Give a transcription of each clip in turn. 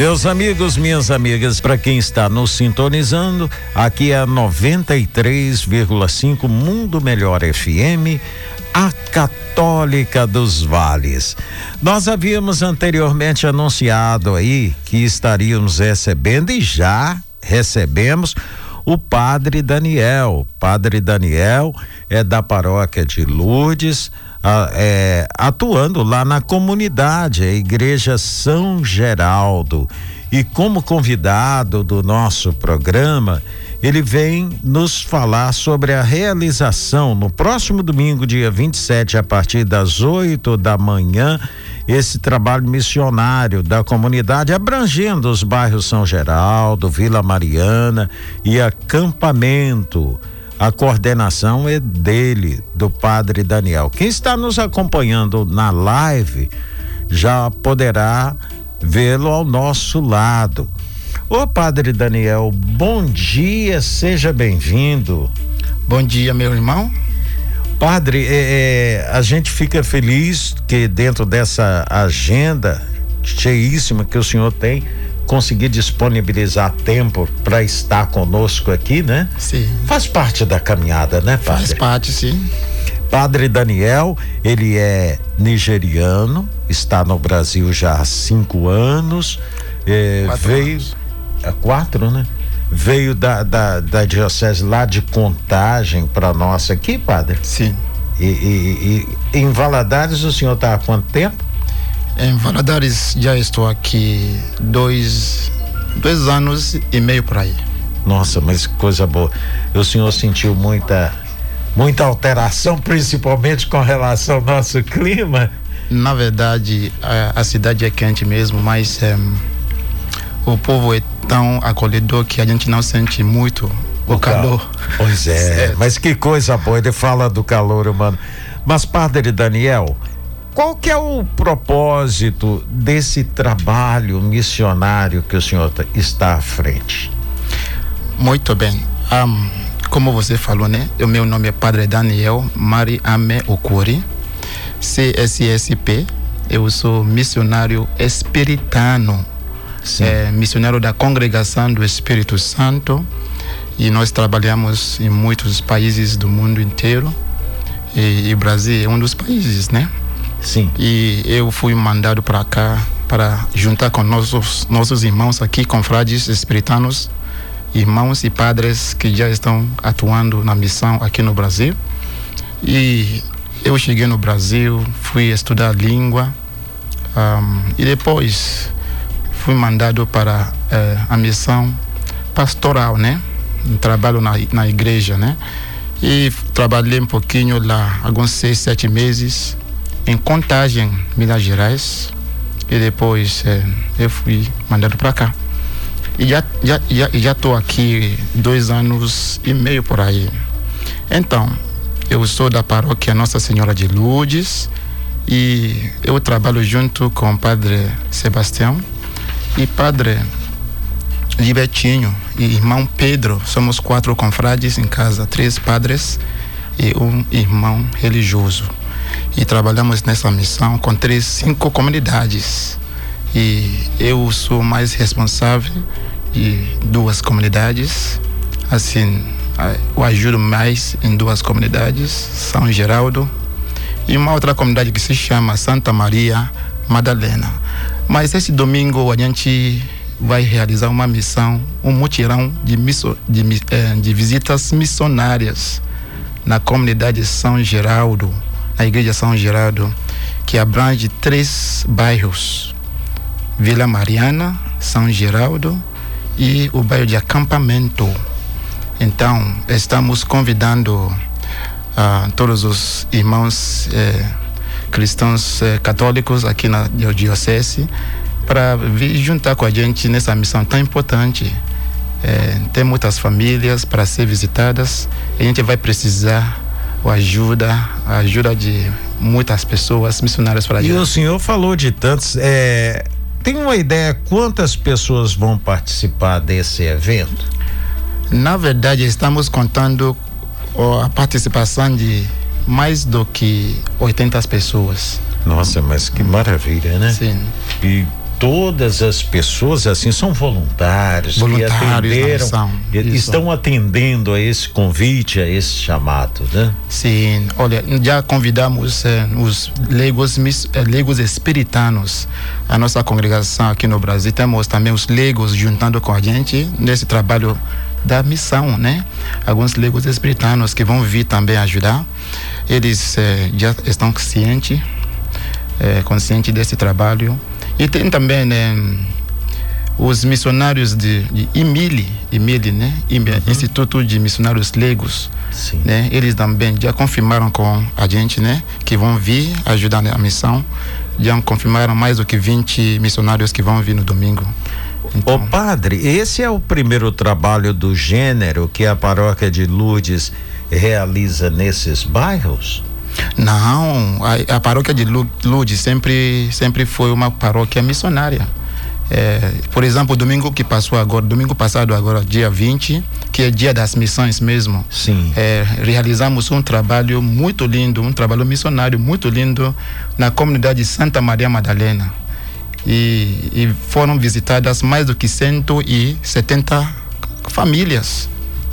Meus amigos, minhas amigas, para quem está nos sintonizando, aqui é a 93,5 Mundo Melhor FM, a Católica dos Vales. Nós havíamos anteriormente anunciado aí que estaríamos recebendo e já recebemos o Padre Daniel. Padre Daniel é da paróquia de Lourdes, é, atuando lá na comunidade, a Igreja São Geraldo. E como convidado do nosso programa, ele vem nos falar sobre a realização no próximo domingo, dia 27, a partir das 8 da manhã, esse trabalho missionário da comunidade abrangendo os bairros São Geraldo, Vila Mariana e acampamento. A coordenação é dele, do Padre Daniel. Quem está nos acompanhando na live já poderá vê-lo ao nosso lado. Ô Padre Daniel, bom dia, seja bem-vindo. Bom dia, meu irmão. Padre, é, é, a gente fica feliz que dentro dessa agenda cheíssima que o senhor tem, conseguir disponibilizar tempo para estar conosco aqui, né? Sim. Faz parte da caminhada, né, padre? Faz parte, sim. Padre Daniel, ele é nigeriano, está no Brasil já há cinco anos, é, quatro veio anos. É, quatro, né? Veio da, da, da diocese lá de Contagem para nossa aqui, padre? Sim. E, e, e em Valadares o senhor está há quanto tempo? Em Valadares já estou aqui dois, dois anos e meio por aí. Nossa, mas coisa boa. O senhor sentiu muita muita alteração, principalmente com relação ao nosso clima? Na verdade, a, a cidade é quente mesmo, mas é, o povo é tão acolhedor que a gente não sente muito o, o calor. Pois é, mas que coisa boa, ele fala do calor humano. Mas, Padre Daniel, qual que é o propósito desse trabalho missionário que o senhor está à frente? Muito bem. Um, como você falou, né? O meu nome é Padre Daniel Mari Ame Okuri, CSSP. Eu sou missionário espiritano, é, missionário da Congregação do Espírito Santo. E nós trabalhamos em muitos países do mundo inteiro. E, e o Brasil é um dos países, né? Sim. E eu fui mandado para cá para juntar com nossos nossos irmãos aqui, confrades espiritanos, irmãos e padres que já estão atuando na missão aqui no Brasil. E eu cheguei no Brasil, fui estudar língua um, e depois fui mandado para uh, a missão pastoral, né? Trabalho na, na igreja, né? E trabalhei um pouquinho lá, alguns seis, sete meses em Contagem, Minas Gerais. E depois é, eu fui mandado para cá. E já já já aqui dois anos e meio por aí. Então, eu sou da paróquia Nossa Senhora de Lourdes e eu trabalho junto com o Padre Sebastião e Padre Libertinho e irmão Pedro. Somos quatro confrades em casa, três padres e um irmão religioso e trabalhamos nessa missão com três, cinco comunidades. E eu sou mais responsável de duas comunidades. Assim, eu ajudo mais em duas comunidades, São Geraldo e uma outra comunidade que se chama Santa Maria Madalena. Mas esse domingo a gente vai realizar uma missão, um mutirão de, misso, de, eh, de visitas missionárias na comunidade São Geraldo a Igreja São Gerardo, que abrange três bairros: Vila Mariana, São Geraldo e o bairro de Acampamento. Então, estamos convidando uh, todos os irmãos eh, cristãos eh, católicos aqui na Diocese para vir juntar com a gente nessa missão tão importante. Eh, tem muitas famílias para ser visitadas a gente vai precisar a ajuda, a ajuda de muitas pessoas missionárias para E o senhor falou de tantos. É, tem uma ideia quantas pessoas vão participar desse evento? Na verdade, estamos contando a participação de mais do que 80 pessoas. Nossa, mas que maravilha, né? Sim. E todas as pessoas assim são voluntários, voluntários que atenderam, estão atendendo a esse convite, a esse chamado, né? Sim, olha, já convidamos eh, os leigos, eh, leigos espiritanos, a nossa congregação aqui no Brasil, temos também os leigos juntando com a gente nesse trabalho da missão, né? Alguns leigos espiritanos que vão vir também ajudar, eles eh, já estão cientes, eh, conscientes desse trabalho e tem também né, os missionários de, de IMILI, IMILI, né? Uhum. Instituto de Missionários Leigos. Sim. Né? Eles também já confirmaram com a gente, né? Que vão vir ajudar na missão. Já confirmaram mais do que 20 missionários que vão vir no domingo. Então... Ô padre, esse é o primeiro trabalho do gênero que a paróquia de Lourdes realiza nesses bairros? Não, a, a paróquia de Lourdes sempre, sempre foi uma paróquia missionária. É, por exemplo, domingo que passou agora, domingo passado agora, dia 20, que é dia das missões mesmo. Sim. É, realizamos um trabalho muito lindo, um trabalho missionário muito lindo na comunidade Santa Maria Madalena. E, e foram visitadas mais do que 170 famílias,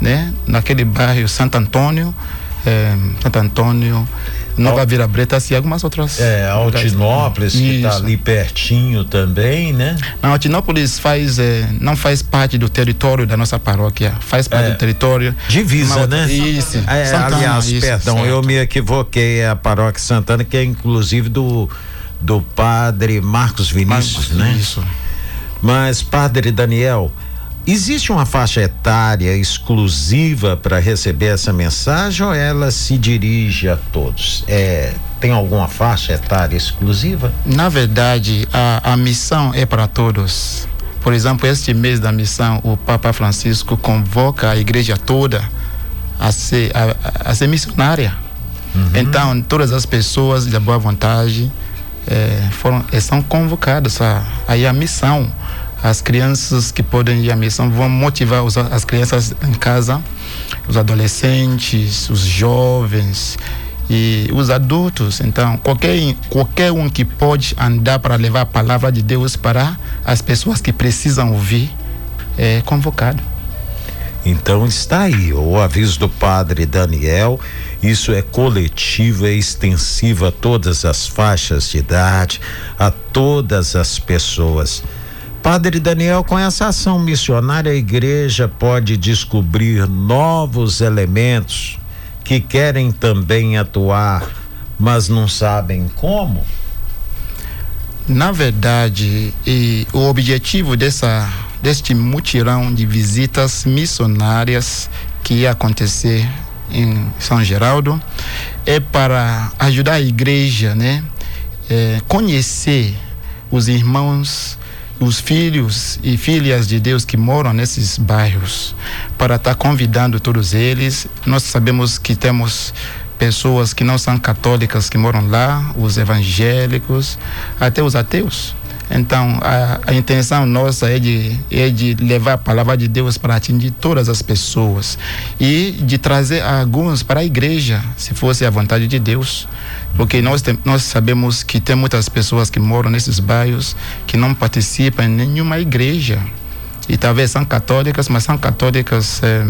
né? Naquele bairro Santo Antônio, é, Santo Antônio, Nova Vila Bretas e algumas outras. É, Altinópolis, que está ali pertinho também, né? Não, Altinópolis faz, é, não faz parte do território da nossa paróquia, faz parte é, do território. Divisa, né? Isso. É, Santana, aliás, isso, perdão, certo. eu me equivoquei, é a paróquia Santana, que é inclusive do, do padre Marcos Vinícius, Marcos, né? Isso. Mas, padre Daniel, Existe uma faixa etária exclusiva para receber essa mensagem ou ela se dirige a todos? É, tem alguma faixa etária exclusiva? Na verdade, a, a missão é para todos. Por exemplo, este mês da missão, o Papa Francisco convoca a igreja toda a ser, a, a ser missionária. Uhum. Então, todas as pessoas de boa vontade é, foram, são convocadas a, a ir à missão as crianças que podem ir à missão vão motivar os, as crianças em casa, os adolescentes, os jovens e os adultos. Então, qualquer, qualquer um que pode andar para levar a palavra de Deus para as pessoas que precisam ouvir é convocado. Então está aí o aviso do padre Daniel. Isso é coletivo, é extensivo a todas as faixas de idade, a todas as pessoas. Padre Daniel, com essa ação missionária, a igreja pode descobrir novos elementos que querem também atuar, mas não sabem como? Na verdade, o objetivo dessa, deste mutirão de visitas missionárias que ia acontecer em São Geraldo é para ajudar a igreja, né, é, conhecer os irmãos os filhos e filhas de Deus que moram nesses bairros, para estar tá convidando todos eles. Nós sabemos que temos pessoas que não são católicas que moram lá, os evangélicos, até os ateus. Então, a, a, intenção nossa é de, é de levar a palavra de Deus para atingir todas as pessoas e de trazer alguns para a igreja, se fosse a vontade de Deus. Porque nós, tem, nós sabemos que tem muitas pessoas que moram nesses bairros que não participam em nenhuma igreja. E talvez são católicas, mas são católicas. É,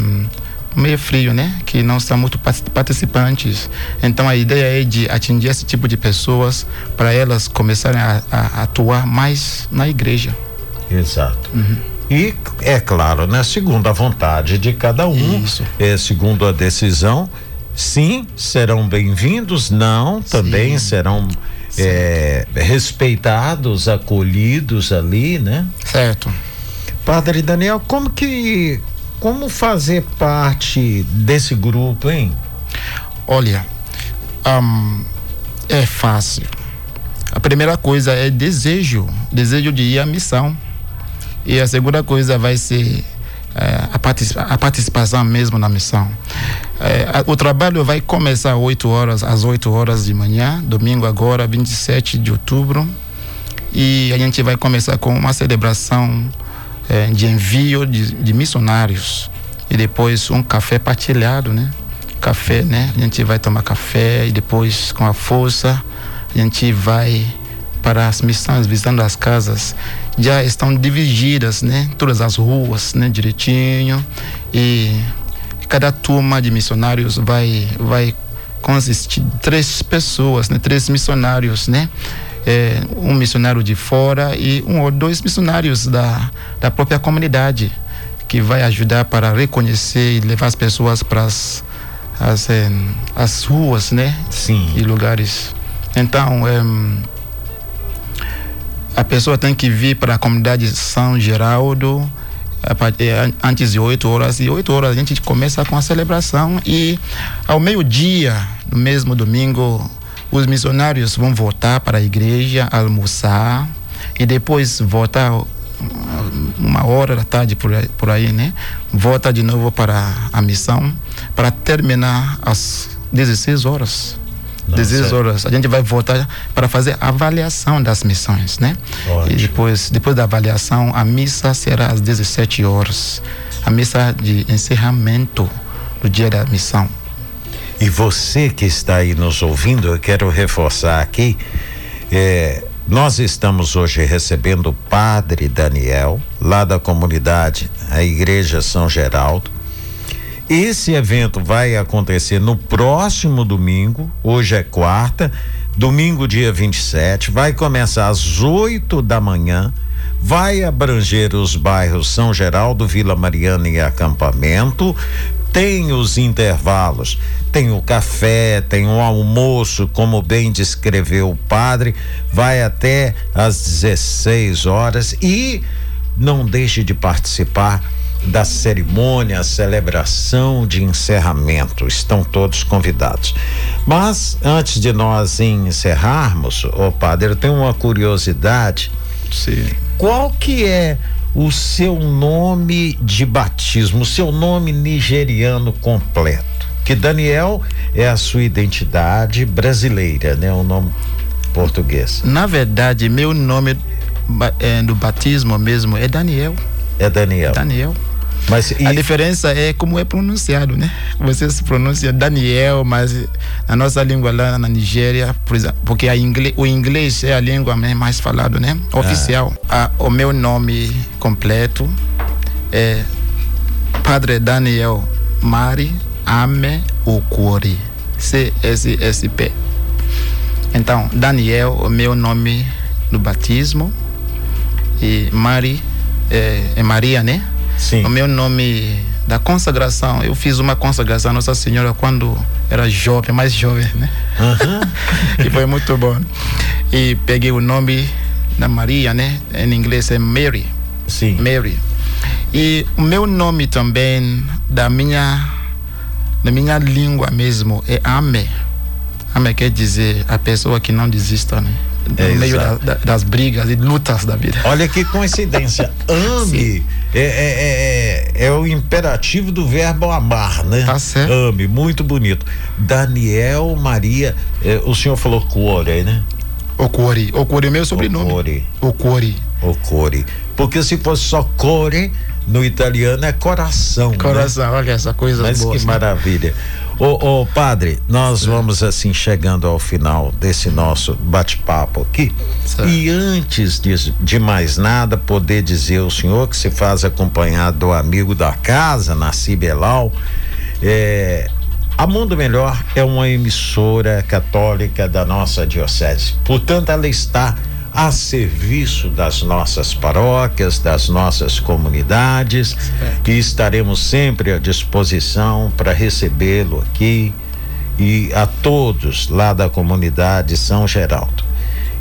meio frio, né? Que não são muito participantes. Então a ideia é de atingir esse tipo de pessoas para elas começarem a, a, atuar mais na igreja. Exato. Uhum. E é claro, né? Segundo a vontade de cada um, Isso. é segundo a decisão, sim, serão bem-vindos, não, também sim. serão é, respeitados, acolhidos ali, né? Certo. Padre Daniel, como que como fazer parte desse grupo, hein? Olha, um, é fácil. A primeira coisa é desejo, desejo de ir à missão. E a segunda coisa vai ser é, a, participa a, participação mesmo na missão. É, a, o trabalho vai começar às 8 horas, às 8 horas de manhã, domingo agora, 27 de outubro. E a gente vai começar com uma celebração é, de envio de, de, missionários e depois um café partilhado, né? Café, né? A gente vai tomar café e depois com a força a gente vai para as missões visitando as casas já estão divididas, né? Todas as ruas, né? Direitinho e cada turma de missionários vai vai consistir três pessoas, né? Três missionários, né? É, um missionário de fora e um ou dois missionários da, da própria comunidade que vai ajudar para reconhecer e levar as pessoas para as, as, é, as ruas, né? Sim. E lugares. Então, é, a pessoa tem que vir para a comunidade São Geraldo antes de 8 horas e 8 horas a gente começa com a celebração e ao meio-dia no mesmo domingo os missionários vão voltar para a igreja almoçar e depois voltar uma hora da tarde por aí, por aí né volta de novo para a missão para terminar às 16 horas 16 horas. A gente vai voltar para fazer a avaliação das missões, né? Ótimo. E depois, depois da avaliação, a missa será às 17 horas. A missa de encerramento do dia da missão. E você que está aí nos ouvindo, eu quero reforçar aqui, é, nós estamos hoje recebendo o Padre Daniel, lá da comunidade, a Igreja São Geraldo. Esse evento vai acontecer no próximo domingo, hoje é quarta, domingo, dia 27, vai começar às 8 da manhã, vai abranger os bairros São Geraldo, Vila Mariana e Acampamento. Tem os intervalos, tem o café, tem o almoço, como bem descreveu o padre, vai até às 16 horas e não deixe de participar da cerimônia, a celebração de encerramento. Estão todos convidados. Mas antes de nós encerrarmos, ô oh, padre, eu tenho uma curiosidade. Sim. Qual que é o seu nome de batismo, o seu nome nigeriano completo? Que Daniel é a sua identidade brasileira, né? O nome português. Na verdade, meu nome é, do batismo mesmo é Daniel. É Daniel. Daniel. Mas e... A diferença é como é pronunciado, né? Você se pronuncia Daniel, mas na nossa língua lá na Nigéria, por exemplo, porque inglês, o inglês é a língua mais falada, né? Oficial. Ah. A, o meu nome completo é Padre Daniel Mari Ame Okori. CSSP. Então, Daniel, o meu nome no batismo, e Mari é, é Maria, né? Sim. O meu nome da consagração, eu fiz uma consagração à Nossa Senhora quando era jovem, mais jovem, né? Uhum. e foi muito bom. E peguei o nome da Maria, né? Em inglês é Mary. Sim. Mary. E o meu nome também da minha da minha língua mesmo é Ame. Ame quer dizer a pessoa que não desista, né? No é meio da, da, das brigas e lutas da vida. Olha que coincidência. Ame é, é, é, é, o imperativo do verbo amar, né? Tá certo. Ame, muito bonito. Daniel Maria, é, o senhor falou Cuore, né? Ocori. Ocori é meu sobrenome. Ocori. Ocori. Ocori. Porque se fosse só Core, no italiano é coração. Né? Coração, né? olha essa coisa Mas boa. que maravilha. Ô, ô, padre, nós vamos assim chegando ao final desse nosso bate-papo aqui. Certo. E antes de, de mais nada, poder dizer ao senhor que se faz acompanhado do amigo da casa, Nasci Belal, é, a Mundo Melhor é uma emissora católica da nossa diocese. Portanto, ela está a serviço das nossas paróquias, das nossas comunidades certo. e estaremos sempre à disposição para recebê-lo aqui e a todos lá da comunidade São Geraldo.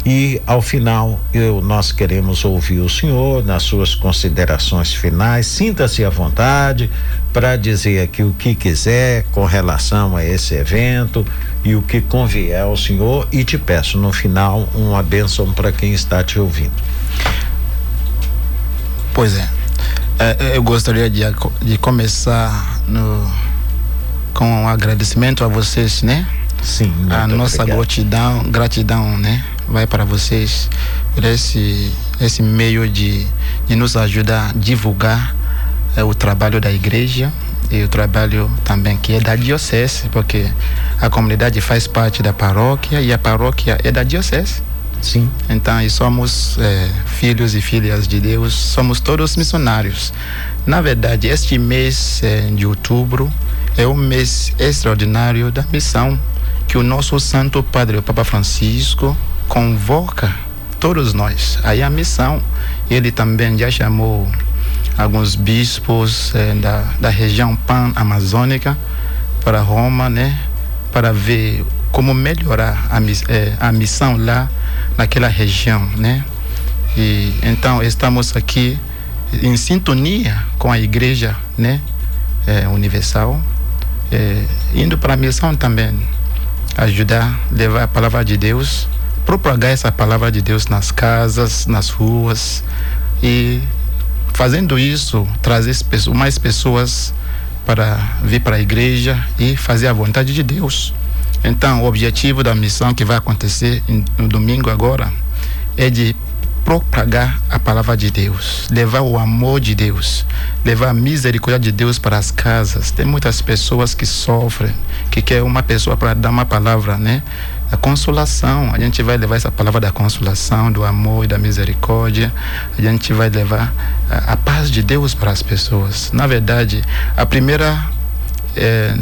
E ao final, eu, nós queremos ouvir o senhor nas suas considerações finais. Sinta-se à vontade para dizer aqui o que quiser com relação a esse evento e o que convier ao senhor. E te peço no final uma bênção para quem está te ouvindo. Pois é. é eu gostaria de, de começar no, com um agradecimento a vocês, né? Sim. A nossa obrigado. gratidão, gratidão, né? Vai para vocês por esse, esse meio de, de nos ajudar a divulgar é, o trabalho da igreja e o trabalho também que é da diocese, porque a comunidade faz parte da paróquia e a paróquia é da diocese. Sim. Então, e somos é, filhos e filhas de Deus, somos todos missionários. Na verdade, este mês é, de outubro é um mês extraordinário da missão que o nosso Santo Padre, o Papa Francisco, convoca todos nós. Aí a missão, ele também já chamou alguns bispos é, da, da região pan-amazônica para Roma, né? Para ver como melhorar a, é, a missão lá naquela região, né? E então estamos aqui em sintonia com a igreja, né? É, universal, é, indo para a missão também, ajudar, levar a palavra de Deus, propagar essa palavra de Deus nas casas, nas ruas e fazendo isso trazer mais pessoas para vir para a igreja e fazer a vontade de Deus. Então, o objetivo da missão que vai acontecer no domingo agora é de propagar a palavra de Deus, levar o amor de Deus, levar a misericórdia de Deus para as casas. Tem muitas pessoas que sofrem, que quer uma pessoa para dar uma palavra, né? A consolação, a gente vai levar essa palavra da consolação, do amor e da misericórdia. A gente vai levar a, a paz de Deus para as pessoas. Na verdade, a primeira é,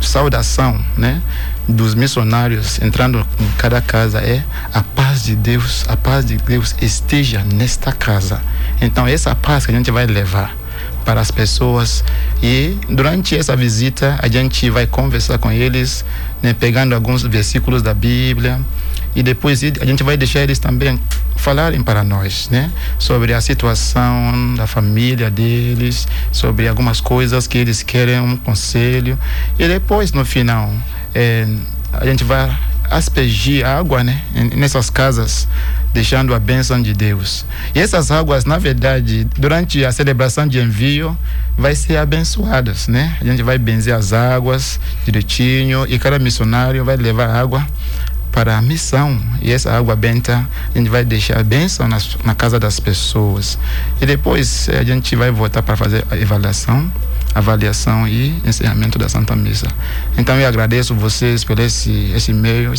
saudação, né? dos missionários entrando em cada casa é a paz de Deus, a paz de Deus esteja nesta casa. Então essa paz que a gente vai levar para as pessoas e durante essa visita a gente vai conversar com eles, né, pegando alguns versículos da Bíblia. E depois a gente vai deixar eles também falarem para nós, né, sobre a situação da família deles, sobre algumas coisas que eles querem um conselho. E depois no final é, a gente vai aspergir água né, nessas casas, deixando a bênção de Deus. E essas águas, na verdade, durante a celebração de envio, vai ser abençoadas, né? A gente vai benzer as águas direitinho e cada missionário vai levar água para a missão. E essa água benta, a gente vai deixar a bênção na, na casa das pessoas. E depois a gente vai voltar para fazer a avaliação avaliação e encerramento da Santa Missa. Então eu agradeço vocês por esse, esse meio,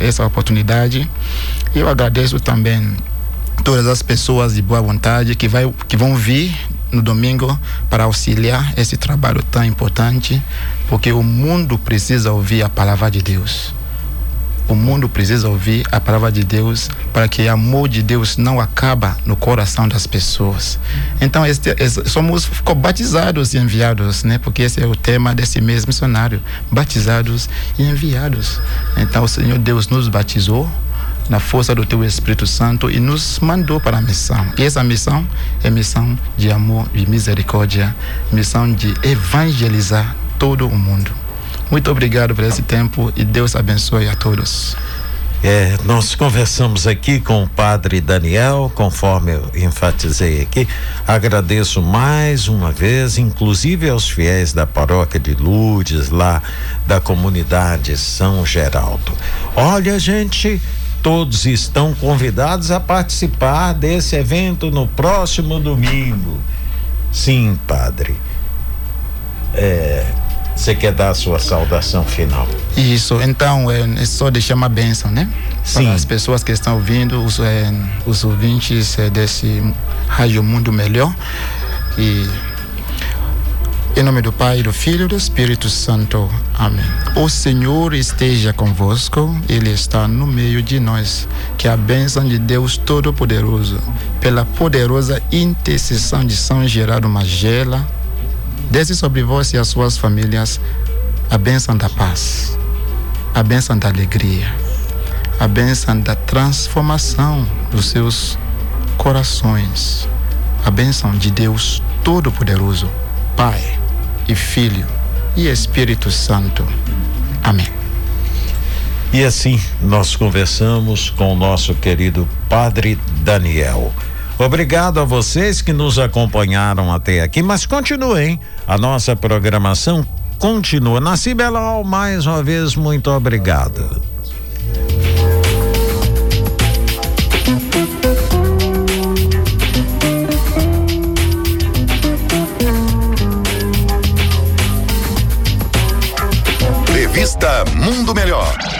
essa oportunidade. Eu agradeço também todas as pessoas de boa vontade que, vai, que vão vir no domingo para auxiliar esse trabalho tão importante, porque o mundo precisa ouvir a palavra de Deus. O mundo precisa ouvir a palavra de Deus para que o amor de Deus não acaba no coração das pessoas. Então, este, este, somos batizados e enviados, né? Porque esse é o tema desse mês missionário: batizados e enviados. Então, o Senhor Deus nos batizou na força do Teu Espírito Santo e nos mandou para a missão. E essa missão é missão de amor e misericórdia, missão de evangelizar todo o mundo. Muito obrigado por esse tempo e Deus abençoe a todos. É, nós conversamos aqui com o padre Daniel, conforme eu enfatizei aqui. Agradeço mais uma vez, inclusive aos fiéis da paróquia de Lourdes, lá da comunidade São Geraldo. Olha, gente, todos estão convidados a participar desse evento no próximo domingo. Sim, padre. É, você quer dar a sua saudação final? Isso, então é, é só deixar uma bênção, né? Sim. Para as pessoas que estão ouvindo, os, é, os ouvintes é, desse Rádio Mundo Melhor. E em nome do Pai, do Filho e do Espírito Santo. Amém. O Senhor esteja convosco, Ele está no meio de nós. Que a bênção de Deus Todo-Poderoso, pela poderosa intercessão de São Gerardo Magela, Desce sobre vós e as suas famílias a bênção da paz, a bênção da alegria, a bênção da transformação dos seus corações, a bênção de Deus Todo-Poderoso, Pai e Filho e Espírito Santo. Amém. E assim nós conversamos com o nosso querido Padre Daniel. Obrigado a vocês que nos acompanharam até aqui, mas continuem. A nossa programação continua. Nasci Belal, mais uma vez, muito obrigado. Revista Mundo Melhor